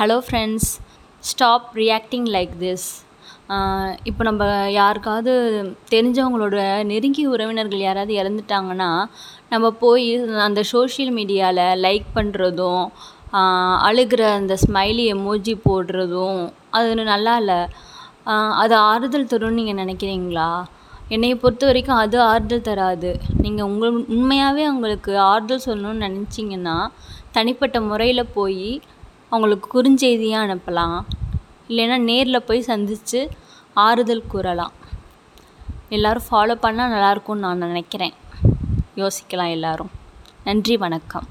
Hello friends stop reacting like this இப்போ நம்ம யாருக்காவது தெரிஞ்சவங்களோட நெருங்கிய உறவினர்கள் யாராவது இறந்துட்டாங்கன்னா நம்ம போய் அந்த சோஷியல் மீடியாவில் லைக் பண்ணுறதும் அழுகிற அந்த ஸ்மைலி எமோஜி போடுறதும் அது நல்லா இல்லை. அது ஆறுதல் தரும்னு நீங்கள் நினைக்கிறீங்களா? என்னையை பொறுத்த வரைக்கும் அது ஆறுதல் தராது. நீங்கள் உங்கள் உண்மையாகவே உங்களுக்கு ஆறுதல் சொல்லணும்னு நினச்சிங்கன்னா தனிப்பட்ட முறையில் போய் அவங்களுக்கு குறுஞ்செய்தியாக அனுப்பலாம். இல்லைன்னா நேரில் போய் சந்தித்து ஆறுதல் கூறலாம். எல்லோரும் ஃபாலோ பண்ணால் நல்லாயிருக்கும்னு நான் நினைக்கிறேன். யோசிக்கலாம் எல்லோரும். நன்றி வணக்கம்.